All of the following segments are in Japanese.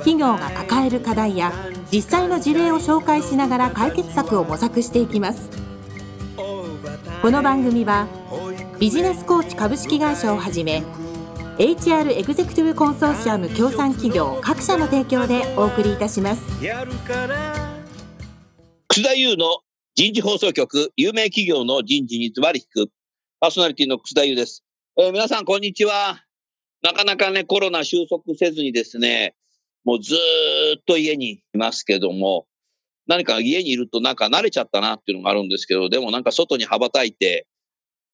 企業が抱える課題や実際の事例を紹介しながら解決策を模索していきます。この番組はビジネスコーチ株式会社をはじめ HR エグゼクティブコンソーシアム協賛企業各社の提供でお送りいたします。楠田優の人事放送局有名企業の人事にズバリ聞くパーソナリティの楠田優です、えー、皆さんこんにちは。なかなかねコロナ収束せずにですねもうずっと家にいますけども、何か家にいるとなんか慣れちゃったなっていうのがあるんですけど、でもなんか外に羽ばたいて、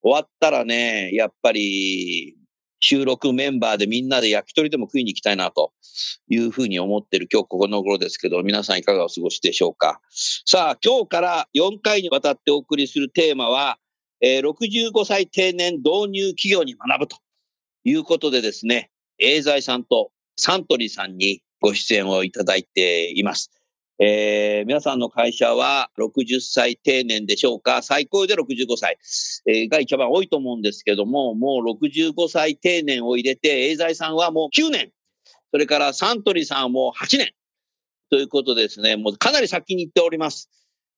終わったらね、やっぱり収録メンバーでみんなで焼き鳥でも食いに行きたいなというふうに思ってる今日ここの頃ですけど、皆さんいかがお過ごしでしょうか。さあ、今日から4回にわたってお送りするテーマは、えー、65歳定年導入企業に学ぶということでですね、エーザイさんとサントリーさんにご出演をいただいています。えー、皆さんの会社は60歳定年でしょうか？最高で65歳、えー、が一番多いと思うんですけども、もう65歳定年を入れて、エーザイさんはもう9年、それからサントリーさんはもう8年。ということですね、もうかなり先に行っております。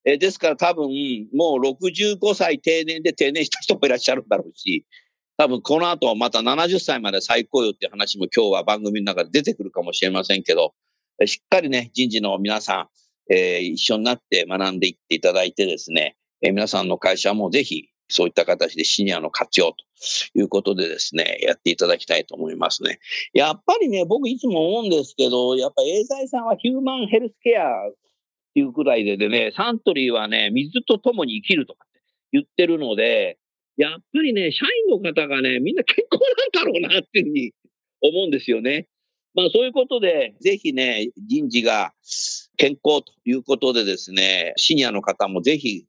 えー、ですから多分、もう65歳定年で定年した人もいらっしゃるだろうし、多分この後また70歳まで再雇用っていう話も今日は番組の中で出てくるかもしれませんけど、しっかりね、人事の皆さん、えー、一緒になって学んでいっていただいてですね、えー、皆さんの会社もぜひそういった形でシニアの活用ということでですね、やっていただきたいと思いますね。やっぱりね、僕いつも思うんですけど、やっぱエーザイさんはヒューマンヘルスケアっていうくらいででね、サントリーはね、水と共に生きるとかって言ってるので、やっぱりね、社員の方がね、みんな健康なんだろうなっていうふうに思うんですよね。まあそういうことで、ぜひね、人事が健康ということでですね、シニアの方もぜひ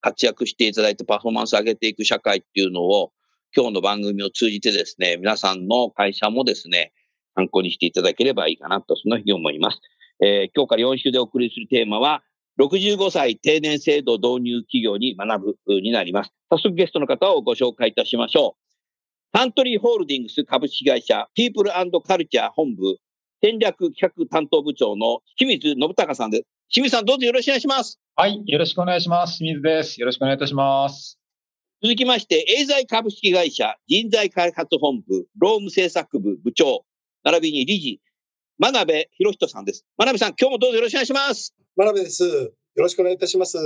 活躍していただいてパフォーマンス上げていく社会っていうのを今日の番組を通じてですね、皆さんの会社もですね、参考にしていただければいいかなと、そのふうに思います。えー、今日から4週でお送りするテーマは、65歳定年制度導入企業に学ぶになります。早速ゲストの方をご紹介いたしましょう。サントリーホールディングス株式会社ピープルカルチャー本部戦略企画担当部長の清水信孝さんです。清水さんどうぞよろしくお願いします。はい、よろしくお願いします。清水です。よろしくお願いいたします。続きまして、エーザイ株式会社人材開発本部労務政策部部長、並びに理事、真鍋博人さんです。真鍋さん、今日もどうぞよろしくお願いします。真鍋です。よろしくお願いいたします。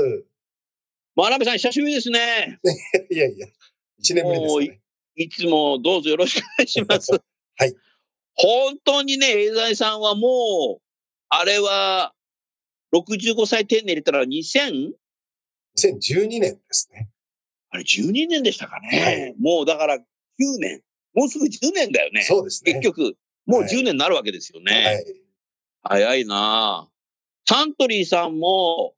真鍋さん、久しぶりですね。いやいや、一年ぶりです、ね、いつもどうぞよろしくお願いします。はい。本当にね、エーザイさんはもう、あれは、65歳定年入れたら 2000? 2012年ですね。あれ12年でしたかね。はい、もうだから9年。もうすぐ10年だよね。そうですね。結局、もう10年になるわけですよね。はい、早いなサントリーさんも、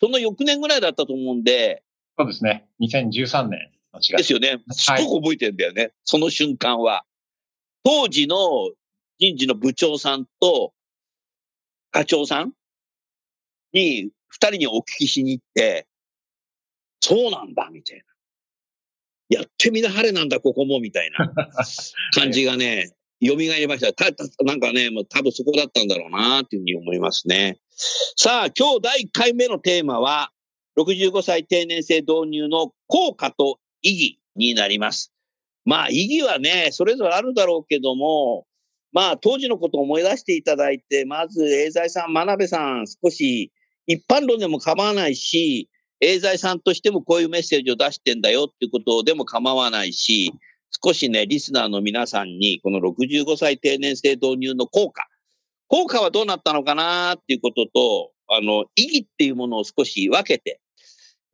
その翌年ぐらいだったと思うんで。そうですね。2013年の違い。ですよね。すごく覚えてるんだよね。はい、その瞬間は。当時の人事の部長さんと課長さんに、二人にお聞きしに行って、そうなんだ、みたいな。やってみな晴れなんだ、ここも、みたいな 感じがね、蘇りました。た、なんかね、もう多分そこだったんだろうな、というふうに思いますね。さあ、今日第1回目のテーマは、65歳定年制導入の効果と意義になります。まあ、意義はね、それぞれあるだろうけども、まあ、当時のことを思い出していただいて、まず、エーザイさん、真鍋さん、少し一般論でも構わないし、エーザイさんとしてもこういうメッセージを出してんだよっていうことでも構わないし、少しね、リスナーの皆さんに、この65歳定年制導入の効果、効果はどうなったのかなっていうことと、あの、意義っていうものを少し分けて、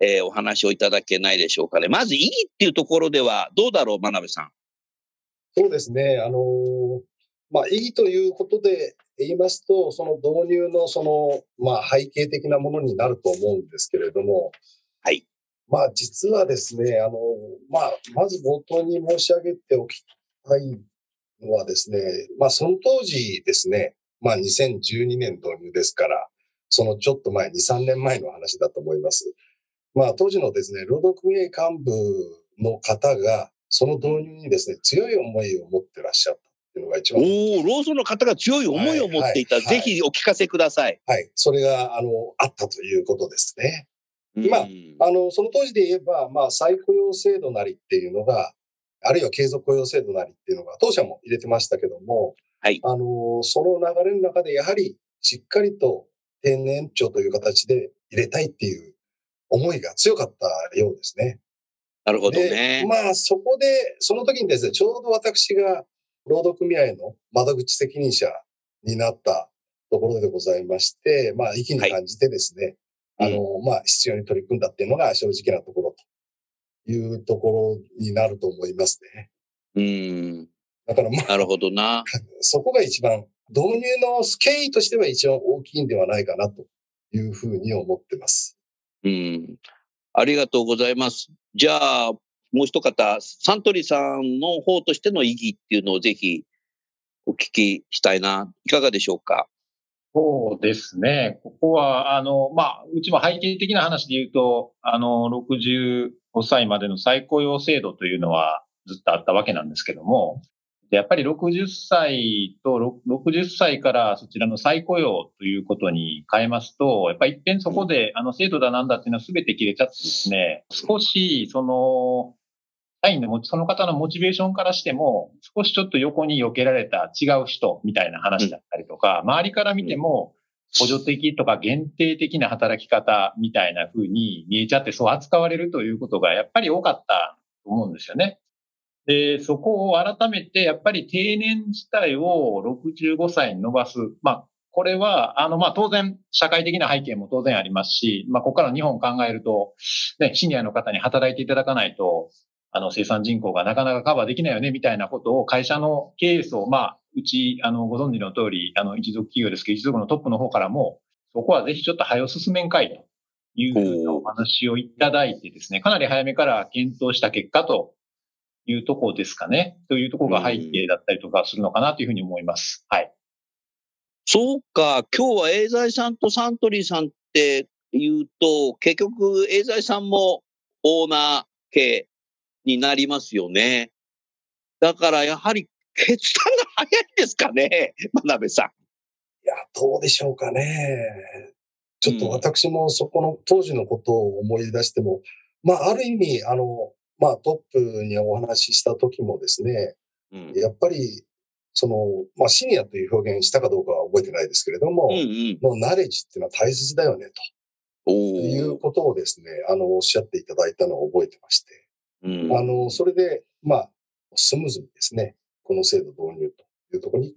えー、お話をいただけないでしょうかね。まず意義っていうところでは、どうだろう、真鍋さん。そうですね。あのー、まあ、意義ということで、言いますと、その導入のその、まあ背景的なものになると思うんですけれども、はい。まあ実はですね、あの、まあ、まず冒頭に申し上げておきたいのはですね、まあその当時ですね、まあ2012年導入ですから、そのちょっと前、2、3年前の話だと思います。まあ当時のですね、労働組合幹部の方が、その導入にですね、強い思いを持ってらっしゃったっていうのが一番。おお、ローソンの方が強い思いを持っていた。はいはいぜひお聞かせください。はい。それが、あの、あったということですね。まあうんあの、その当時で言えば、まあ、再雇用制度なりっていうのが、あるいは継続雇用制度なりっていうのが、当社も入れてましたけども、はいあの、その流れの中で、やはり、しっかりと定年長という形で入れたいっていう思いが強かったようですね。なるほどでね。まあ、そこで、その時にですね、ちょうど私が労働組合の窓口責任者になったところでございまして、まあ、意気に感じてですね、はいあの、まあ、必要に取り組んだっていうのが正直なところというところになると思いますね。うん。だからまあ、なるほどな。そこが一番、導入の経緯としては一番大きいんではないかなというふうに思ってます。うん。ありがとうございます。じゃあ、もう一方、サントリーさんの方としての意義っていうのをぜひお聞きしたいな。いかがでしょうか？そうですね。ここは、あの、まあ、うちも背景的な話で言うと、あの、65歳までの再雇用制度というのはずっとあったわけなんですけども、やっぱり60歳と、60歳からそちらの再雇用ということに変えますと、やっぱり一遍そこで、あの、制度だなんだっていうのは全て切れちゃってですね、少し、その、社員のも、その方のモチベーションからしても、少しちょっと横に避けられた違う人みたいな話だったりとか、周りから見ても、補助的とか限定的な働き方みたいな風に見えちゃって、そう扱われるということがやっぱり多かったと思うんですよね。で、そこを改めて、やっぱり定年自体を65歳に伸ばす。まあ、これは、あの、まあ、当然、社会的な背景も当然ありますし、まあ、ここから日本考えると、ね、シニアの方に働いていただかないと、あの、生産人口がなかなかカバーできないよね、みたいなことを会社の経営層、まあ、うち、あの、ご存知の通り、あの、一族企業ですけど、一族のトップの方からも、そこはぜひちょっと早を進めんかいというふうなお話をいただいてですね、かなり早めから検討した結果というとこですかね。というとこが背景だったりとかするのかなというふうに思います。はい。そうか、今日はエーザイさんとサントリーさんって言うと、結局エーザイさんもオーナー系になりますよね。だからやはり決断が早いですかね、真鍋さん。いや、どうでしょうかね。ちょっと私もそこの当時のことを思い出しても、まあ、ある意味、あの、まあ、トップにお話しした時もですね、うんやっぱり、その、まあ、シニアという表現したかどうかは覚えてないですけれども、うんうん。のナレッジっていうのは大切だよね、おというーことをですね、あの、おっしゃっていただいたのを覚えてまして、うん。あの、それで、まあ、スムーズにですね、この制度導入というところに、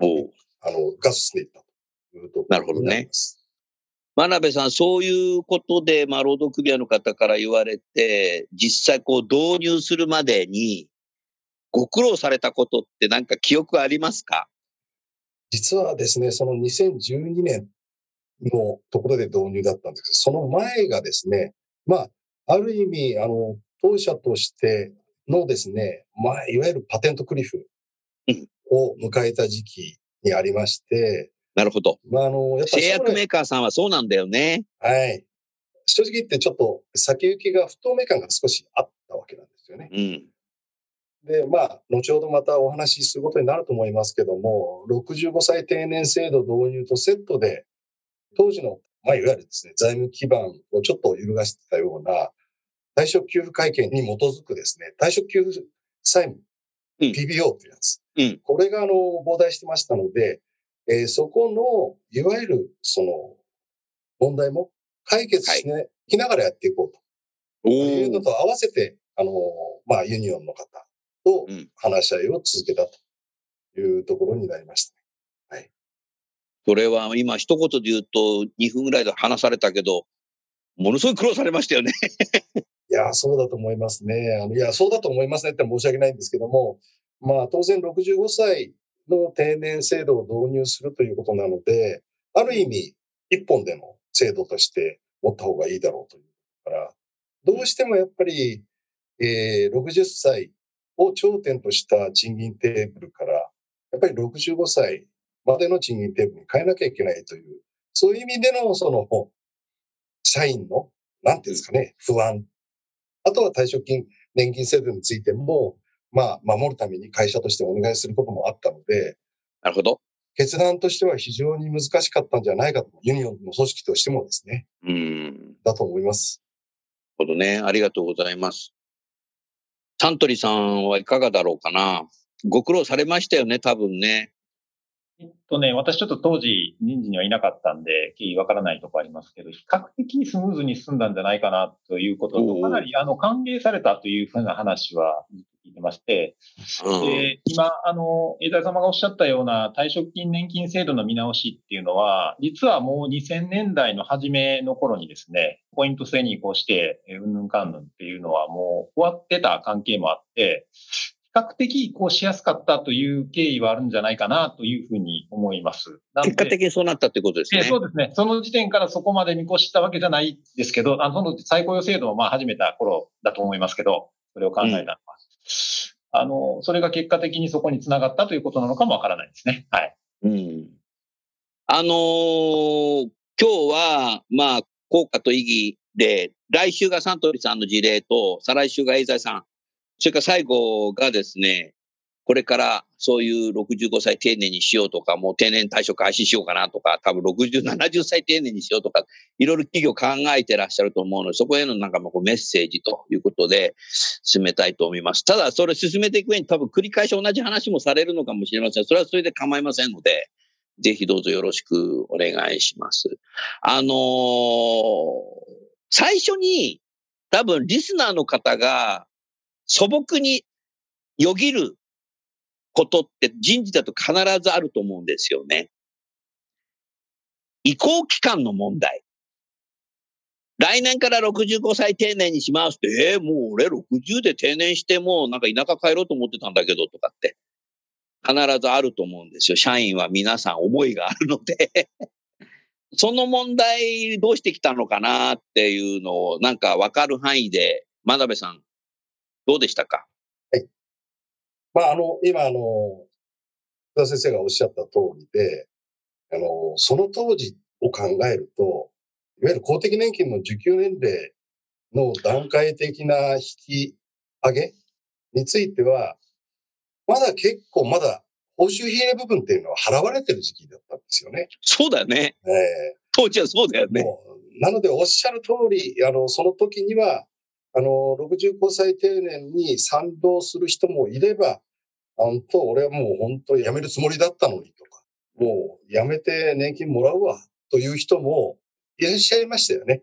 あの、が進んでいったというところなるほどね。真鍋さん、そういうことで、まあ、労働組合の方から言われて、実際こう導入するまでに、ご苦労されたことってなんか記憶ありますか？実はですね、その2012年のところで導入だったんですけど、その前がですね、まあ、ある意味、あの、当社としてのですね、まあ、いわゆるパテントクリフうんを迎えた時期にありまして、なるほど。まあ、あの、やっぱり製薬メーカーさんはそうなんだよね。はい。正直言ってちょっと先行きが不透明感が少しあったわけなんですよね。うん。で、まあ、後ほどまたお話しすることになると思いますけども、65歳定年制度導入とセットで、当時の、まあ、いわゆるですね、財務基盤をちょっと揺るがしてたような、退職給付会見に基づくですね、退職給付債務、うん PBO というやつ。うんこれが、あの、膨大してましたので、えーそこの、いわゆる、その、問題も解決しな,、きながらやっていこうと。おというのーと合わせて、あの、まあ、ユニオンの方とうん話し合いを続けたというところになりました。それは今一言で言うと2分ぐらいで話されたけど、ものすごい苦労されましたよね。いや、そうだと思いますね。あのいや、そうだと思いますねって申し訳ないんですけども、まあ、当然65歳の定年制度を導入するということなので、ある意味、一本での制度として持った方がいいだろうというから、どうしてもやっぱり、えー、60歳を頂点とした賃金テーブルから、やっぱり65歳までの賃金テーブルに変えなきゃいけないという、そういう意味での、その、社員の、なんていうんですかね、不安。あとは退職金、年金制度についても、まあ、守るために会社としてお願いすることもあったので、なるほど。決断としては非常に難しかったんじゃないかと、ユニオンの組織としてもですね。うん。だと思います。なるほどね。ありがとうございます。サントリーさんはいかがだろうかな。ご苦労されましたよね、多分ね。えっとね、私ちょっと当時人事にはいなかったんで、経緯わからないとこありますけど、比較的スムーズに進んだんじゃないかなということと、かなりあの歓迎されたというふうな話は聞いてまして、うん、で今、あの、枝井様がおっしゃったような退職金年金制度の見直しっていうのは、実はもう2000年代の初めの頃にですね、ポイント制に移行して、うんぬんかんぬんっていうのはもう終わってた関係もあって、比較的移行しやすかったという経緯はあるんじゃないかなというふうに思います。結果的にそうなったってことですね。そうですね。その時点からそこまで見越したわけじゃないですけど、あの再雇用制度をまあ始めた頃だと思いますけど、それを考えたのは。うん、あの、それが結果的にそこにつながったということなのかもわからないですね。はい。うん。あのー、今日は、まあ、効果と意義で、来週がサントリーさんの事例と、再来週がエイザイさんそれから最後がですね、これからそういう65歳定年にしようとか、もう定年退職開始しようかなとか、多分60、70歳定年にしようとか、いろいろ企業考えてらっしゃると思うので、そこへのなんかもうメッセージということで進めたいと思います。ただ、それ進めていく上に多分繰り返し同じ話もされるのかもしれません。それはそれで構いませんので、ぜひどうぞよろしくお願いします。あのー、最初に多分リスナーの方が素朴によぎることって人事だと必ずあると思うんですよね。移行期間の問題。来年から65歳定年にしますって、えー、もう俺60で定年してもうなんか田舎帰ろうと思ってたんだけどとかって必ずあると思うんですよ。社員は皆さん思いがあるので その問題どうしてきたのかなっていうのをなんかわかる範囲で真鍋さんどうでしたか？はい。まあ、あの、今、あの、福田先生がおっしゃった通りで、あの、その当時を考えると、いわゆる公的年金の受給年齢の段階的な引き上げについては、まだ結構まだ報酬比例部分っていうのは払われてる時期だったんですよね。そうだよね。ええー、当時はそうだよね。なのでおっしゃる通り、あの、その時には、あの、65歳定年に賛同する人もいれば、本当、俺はもう本当辞めるつもりだったのにとか、もう辞めて年金もらうわという人もいらっしゃいましたよね。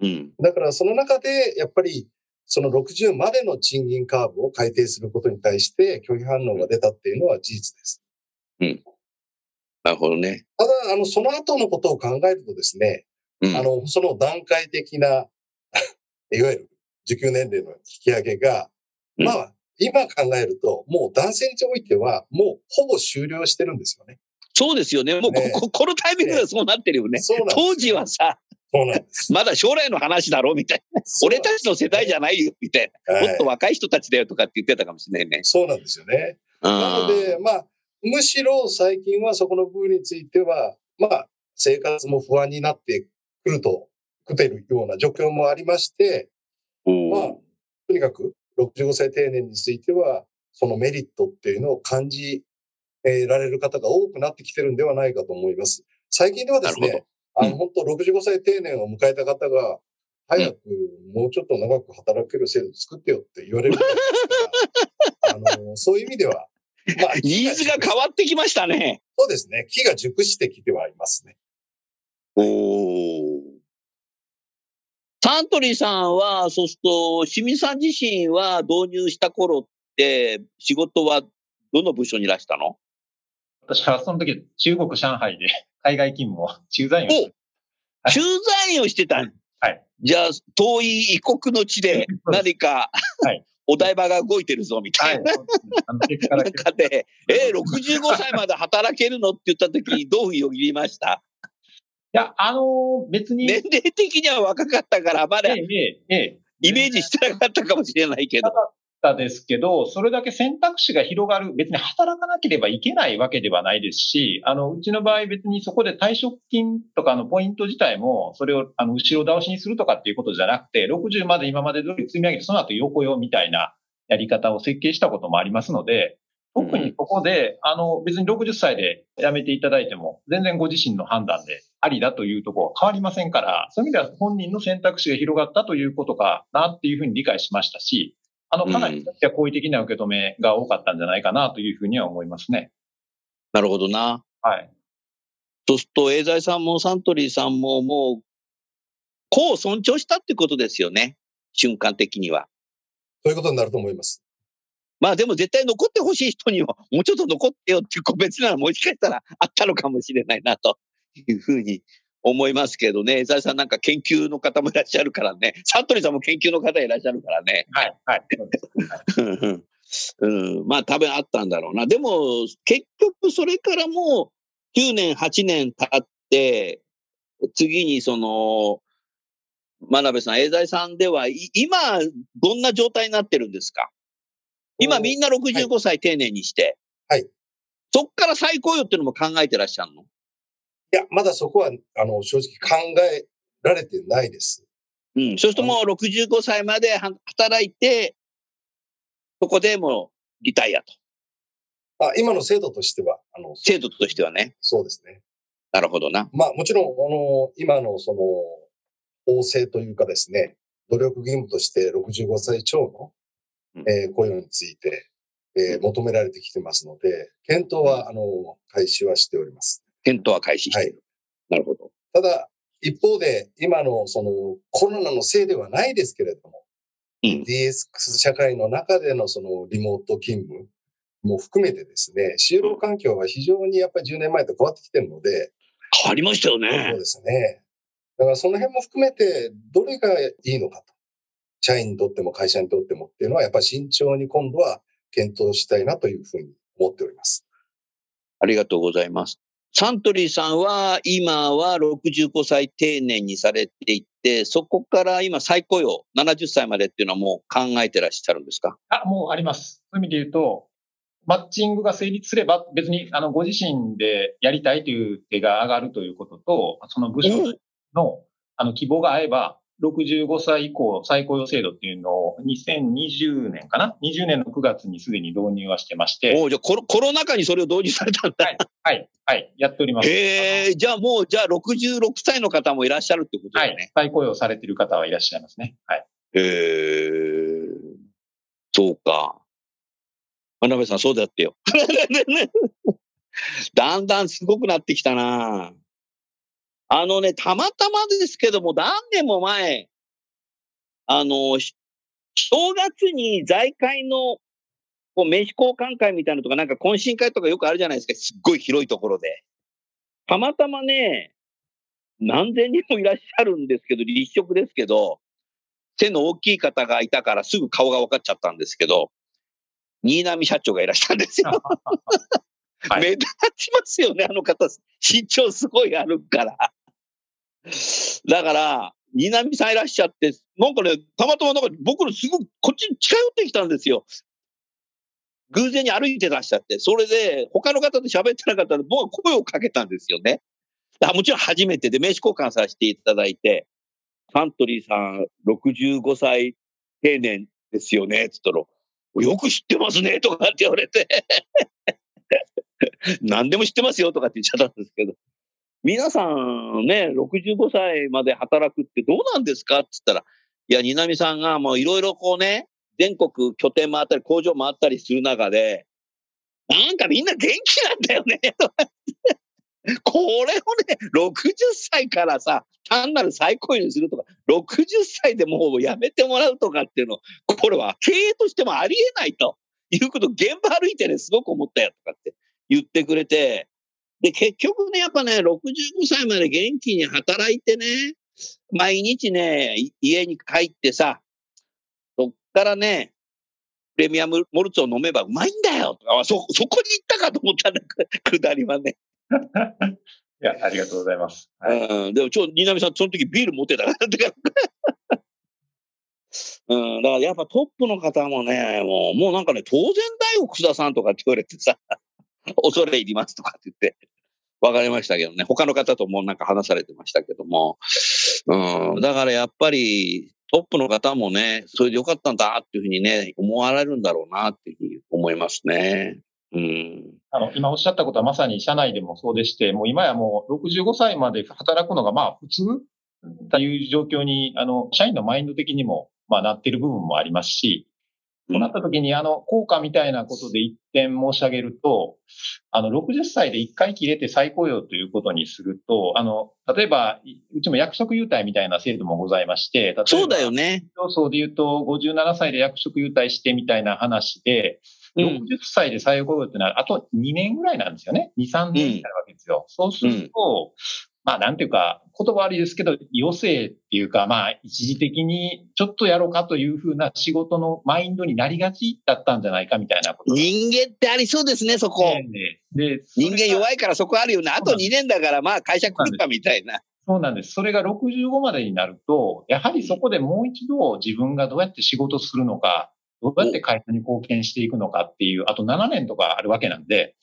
うん。だからその中で、やっぱり、その60までの賃金カーブを改定することに対して拒否反応が出たっていうのは事実です。うん。なるほどね。ただ、あの、その後のことを考えるとですね、うん、あの、その段階的な、いわゆる受給年齢の引き上げが、うん、まあ、今考えると、もう男性においては、もうほぼ終了してるんですよね。そうですよね。もうこ、ね、ここのタイミングでそうなってるよね。ね当時はさ、そうなんです。まだ将来の話だろみたいな。俺たちの世代じゃないよみたいな、はい。もっと若い人たちだよとかって言ってたかもしれないね。そうなんですよね。なので、まあ、むしろ最近はそこの部分については、まあ、生活も不安になってくると、くてるような状況もありまして、まあ、とにかく65歳定年については、そのメリットっていうのを感じられる方が多くなってきてるんではないかと思います。最近ではですね、あの、本当65歳定年を迎えた方が、早く、もうちょっと長く働ける制度作ってよって言われる あの、そういう意味では、まあ、ニーズが変わってきましたね。そうですね。木が熟してきてはいますね。おー。サントリーさんは、そうすると、清水さん自身は導入した頃って、仕事はどの部署にいらしたの？私はその時、中国、上海で 海外勤務を、駐在員をしてた。駐在員をしてた。はい。じゃあ、遠い異国の地で何か、はい。お台場が動いてるぞ、みたいな。なんかで、えー、65歳まで働けるの？って言った時にどうよぎりました？いや、あのー、別に。年齢的には若かったから、まだ、ええええ、イメージしてなかったかもしれないけど。たですけど、それだけ選択肢が広がる、別に働かなければいけないわけではないですし、あの、うちの場合別にそこで退職金とかのポイント自体も、それを、あの、後ろ倒しにするとかっていうことじゃなくて、60まで今まで通り積み上げて、その後横用みたいなやり方を設計したこともありますので、特にここで、あの、別に60歳で辞めていただいても、全然ご自身の判断でありだというところは変わりませんから、そういう意味では本人の選択肢が広がったということかなっていうふうに理解しましたし、あの、かなり好意的な受け止めが多かったんじゃないかなというふうには思いますね。なるほどな。はい。そうすると、エーザイさんもサントリーさんももう、こう尊重したってことですよね。瞬間的には。そういうことになると思います。まあでも絶対残ってほしい人には、もうちょっと残ってよっていう個別ならもしかしたらあったのかもしれないなというふうに思いますけどね。江沢さんなんか研究の方もいらっしゃるからね。サントリーさんも研究の方いらっしゃるからね。はい、はい。うん、まあ多分あったんだろうな。でも結局それからもう9年、8年経って、次にその、真鍋さん、永在さんでは、今、どんな状態になってるんですか？今みんな65歳丁寧にして。はい。そっから再雇用っていうのも考えてらっしゃるの？いや、まだそこは、あの、正直考えられてないです。うん。そうするともう65歳まで働いて、そこでもうリタイアと。あ今の制度としては、あの、制度としてはね。そうですね。なるほどな。まあもちろん、あの、今のその、法制というかですね、努力義務として65歳超のえー、雇用について、えー、求められてきてますので、検討は、あの、開始はしております。検討は開始している。はい、なるほど。ただ、一方で、今のそのコロナのせいではないですけれども、うん、DX 社会の中でのそのリモート勤務も含めてですね、就労環境は非常にやっぱり10年前と変わってきてるので、変わりましたよね。そうですね。だからその辺も含めて、どれがいいのかと。社員にとっても会社にとってもっていうのは、やっぱり慎重に今度は検討したいなというふうに思っております。ありがとうございます。サントリーさんは今は65歳定年にされていて、そこから今再雇用70歳までっていうのはもう考えてらっしゃるんですか？あ、もうあります。そういう意味で言うと、マッチングが成立すれば別にあのご自身でやりたいという手が上がるということと、その部署のあの希望が合えば、65歳以降再雇用制度っていうのを2020年かな ?20 年の9月にすでに導入はしてまして。おじゃあコロコロナ禍にそれを導入されたんだ。はい、はい、はい、やっております。へえ、じゃあもう、じゃあ66歳の方もいらっしゃるってことですね。はい、再雇用されている方はいらっしゃいますね。はい。へえ、そうか。真鍋さん、そうだってよ。だんだんすごくなってきたなあのね、たまたまですけども、何年も前、あの、正月に財界のこう名刺交換会みたいなのとか、なんか懇親会とかよくあるじゃないですか。すっごい広いところで。たまたまね、何千人もいらっしゃるんですけど、立食ですけど、背の大きい方がいたからすぐ顔が分かっちゃったんですけど、新浪社長がいらっしゃるんですよ。はい、目立ちますよね、あの方。身長すごいあるから。だから、新浪さんいらっしゃって、なんかね、たまたまなんか僕のすぐこっちに近寄ってきたんですよ。偶然に歩いてらっしゃって、それで他の方と喋ってなかったら僕は声をかけたんですよね。もちろん初めてで名刺交換させていただいて、サントリーさん65歳定年ですよね、つったら、よく知ってますね、とかって言われて 何でも知ってますよ、とかって言っちゃったんですけど。皆さんね、65歳まで働くってどうなんですかって言ったら、いや、新浪さんがもういろいろこうね、全国拠点回ったり、工場回ったりする中で、なんかみんな元気なんだよね、これをね、60歳からさ、単なる最高位にするとか、60歳でもうやめてもらうとかっていうの、これは経営としてもありえないということ、現場歩いてね、すごく思ったよとかって言ってくれて、で、結局ね、やっぱね、65歳まで元気に働いてね、毎日ね、家に帰ってさ、そっからね、プレミアムモルツを飲めばうまいんだよとか、そ、そこに行ったかと思ったんだ、くだりはね。いや、ありがとうございます。はい、うん。でも、ちょ、新浪さん、その時ビール持ってたから。うん。だからやっぱトップの方もね、もう、もうなんかね、当然だよ、楠田さんとかって言われてさ、恐れ入りますとかって言って、わかりましたけどね。他の方ともなんか話されてましたけども。うん。だからやっぱり、トップの方もね、それでよかったんだっていうふうにね、思われるんだろうなっていうふうに思いますね。うん。あの、今おっしゃったことはまさに社内でもそうでして、もう今やもう65歳まで働くのがまあ普通という状況に、あの、社員のマインド的にも、まあなっている部分もありますし、そうなった時に、あの、効果みたいなことで一点申し上げると、あの、60歳で一回切れて再雇用ということにすると、あの、例えば、うちも役職優待みたいな制度もございまして、そうだよね。競争で言うと、57歳で役職優待してみたいな話で、うん。60歳で再雇用ってのは、あと2年ぐらいなんですよね。2、3年になるわけですよ。そうすると、まあ、なんていうか、言葉悪いですけど、余生っていうか、まあ、一時的にちょっとやろうかというふうな仕事のマインドになりがちだったんじゃないかみたいなことが。人間ってありそうですね、そこ。で、人間い。弱いからそこあるよね。あとそうなん2年だから、まあ会社来るかみたいな。そうなんです。それが65までになると、やはりそこでもう一度自分がどうやって仕事するのか、どうやって会社に貢献していくのかっていう、あと7年とかあるわけなんで、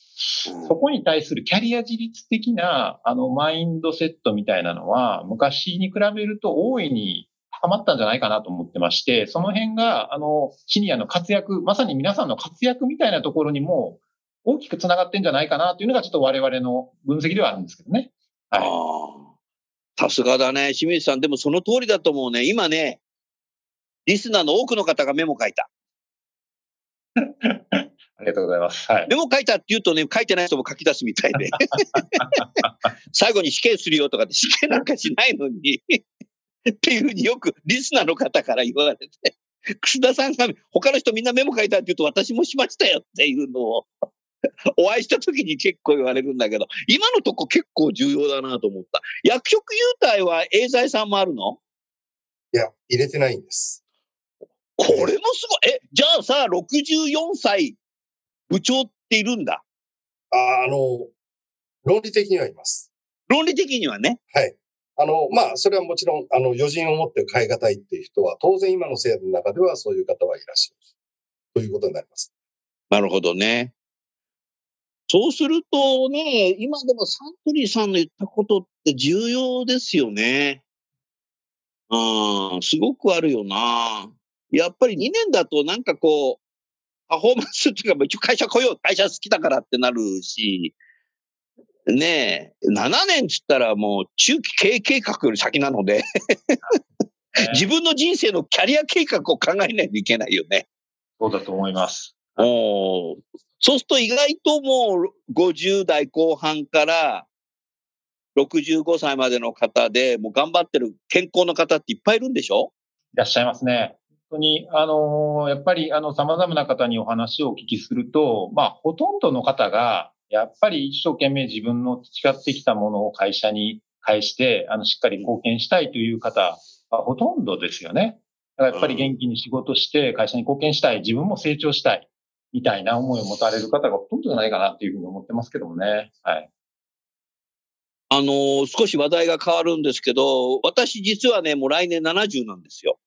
そこに対するキャリア自立的な、あの、マインドセットみたいなのは、昔に比べると大いに高まったんじゃないかなと思ってまして、その辺が、あの、シニアの活躍、まさに皆さんの活躍みたいなところにも、大きく繋がってんじゃないかなというのが、ちょっと我々の分析ではあるんですけどね。はい。さすがだね。清水さん、でもその通りだと思うね。今ね、リスナーの多くの方がメモ書いた。ありがとうございます。はい。メモ書いたって言うとね、書いてない人も書き出すみたいで。最後に試験するよとかって試験なんかしないのに。っていうふうによくリスナーの方から言われて。楠田さんが他の人みんなメモ書いたって言うと私もしましたよっていうのをお会いした時に結構言われるんだけど、今のとこ結構重要だなと思った。薬局優待はエーザイさんもあるの？いや、入れてないんです。これもすごい。え、じゃあさ、64歳部長っているんだ。ああの、論理的にはいます。論理的にはね。はい。あの、まあ、それはもちろん、あの、余人を持って変え難いっていう人は、当然今の制度の中ではそういう方はいらっしゃる。ということになります。なるほどね。そうするとね、今でもサントリーさんの言ったことって重要ですよね。うん、すごくあるよな。やっぱり2年だとなんかこう、パフォーマンスっていうか、一応会社来よう、会社好きだからってなるし、ねえ、7年っつったらもう中期経営計画より先なので、自分の人生のキャリア計画を考えないといけないよね。そうだと思います。おーそうすると意外ともう50代後半から65歳までの方で、もう頑張ってる健康の方っていっぱいいるんでしょ？いらっしゃいますね。本当に、あのーやっぱり、あの、様々な方にお話をお聞きすると、まあ、ほとんどの方が、やっぱり一生懸命自分の培ってきたものを会社に返して、あの、しっかり貢献したいという方はほとんどですよね。だからやっぱり元気に仕事して、会社に貢献したい、自分も成長したい、みたいな思いを持たれる方がほとんどじゃないかなっていうふうに思ってますけどもね。はい。あのー少し話題が変わるんですけど、私実はね、もう来年70なんですよ。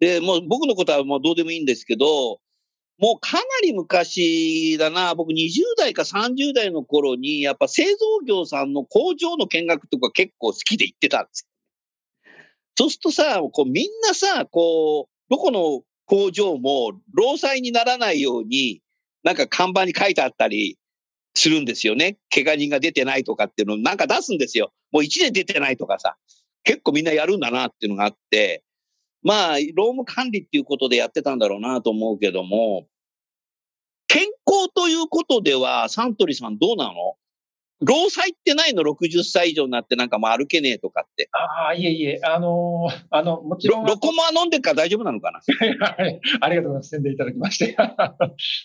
で、もう僕のことはもうどうでもいいんですけど、もうかなり昔だな、僕20代か30代の頃に、やっぱ製造業さんの工場の見学とか結構好きで行ってたんです。そうするとさ、こうみんなさ、こう、どこの工場も労災にならないように、なんか看板に書いてあったりするんですよね。怪我人が出てないとかっていうのをなんか出すんですよ。もう1年出てないとかさ。結構みんなやるんだなっていうのがあって、まあ、労務管理っていうことでやってたんだろうなと思うけども、健康ということでは、サントリーさんどうなの？労災ってないの ?60 歳以上になってなんかもう歩けねえとかって。ああ、いえいえ、あのーあの、もちろん。ロロコモア飲んでっから大丈夫なのかな？はい。ありがとうございます。宣伝いただきまして。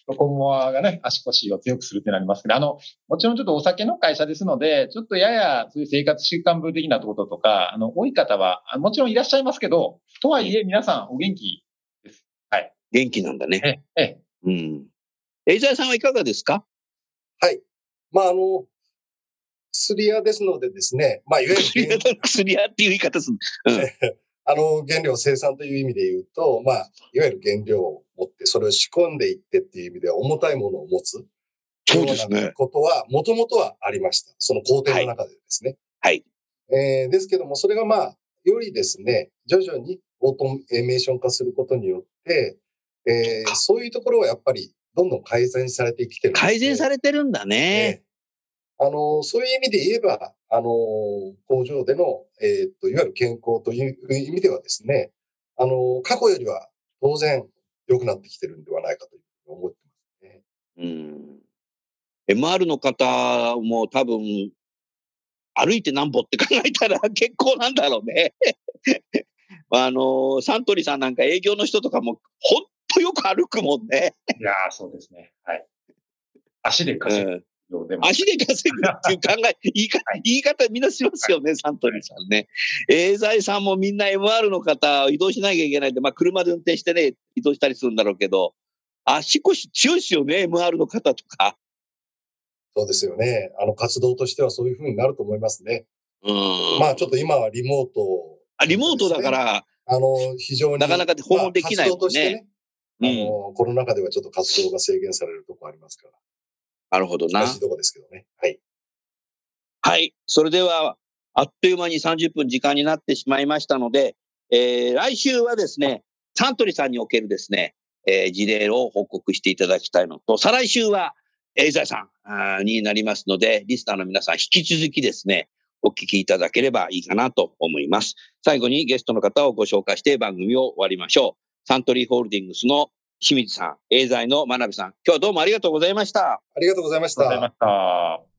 ロコモアがね、足腰を強くするってなりますけど、あの、もちろんちょっとお酒の会社ですので、ちょっとややそういう生活習慣病的なこととか、あの、多い方は、あもちろんいらっしゃいますけど、とはいえ皆さんお元気です。はい。元気なんだね。ええ、うん。エイザーさんはいかがですか？はい。まあ、あの、薬屋ですのでですね、まあ、いわゆる薬屋っていう言い方する。あの、原料生産という意味で言うと、まあ、いわゆる原料を持って、それを仕込んでいってっていう意味では重たいものを持つ。そうですねようなことは、もともとはありました。その工程の中でですね。はい。えーですけども、それがまあ、よりですね、徐々にオートメーション化することによって、えーそういうところはやっぱりどんどん改善されてきてる改善されてるんだね。ええあの、そういう意味で言えば、あの、工場での、えーっと、いわゆる健康という意味ではですね、あの、過去よりは当然良くなってきてるんではないかというふうに思ってますね。うん。MR の方も多分、歩いてなんぼって考えたら 結構なんだろうね。あの、サントリーさんなんか営業の人とかも、ほんとよく歩くもんね。いやーそうですね。はい。足で稼ぐうんようでも。足で稼ぐっていう考え、言い方、言い方みんなしますよね、サントリーさんね。エーザイさんもみんな MR の方、移動しなきゃいけないんで、まあ車で運転してね、移動したりするんだろうけど、足腰強いですよね、MR の方とか。そうですよね。あの、活動としてはそういうふうになると思いますね。うん。まあ、ちょっと今はリモート、あ、リモートだから、あの、非常に。なかなか訪問できないもんねまあ活動としてね。あうん。の、コロナ禍ではちょっと活動が制限されるところありますから。なるほどな難し。いとこですけどね。はい。はい。それでは、あっという間に30分時間になってしまいましたので、えー来週はですね、サントリーさんにおけるですね、えー事例を報告していただきたいのと、再来週は、エイザイさんになりますので、リスナーの皆さん、引き続きですね、お聞きいただければいいかなと思います。最後にゲストの方をご紹介して番組を終わりましょう。サントリーホールディングスの清水さん、エイザイの真鍋さん、今日はどうもありがとうございました。ありがとうございましたありがとうございま。した。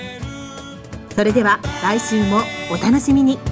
それでは来週もお楽しみに。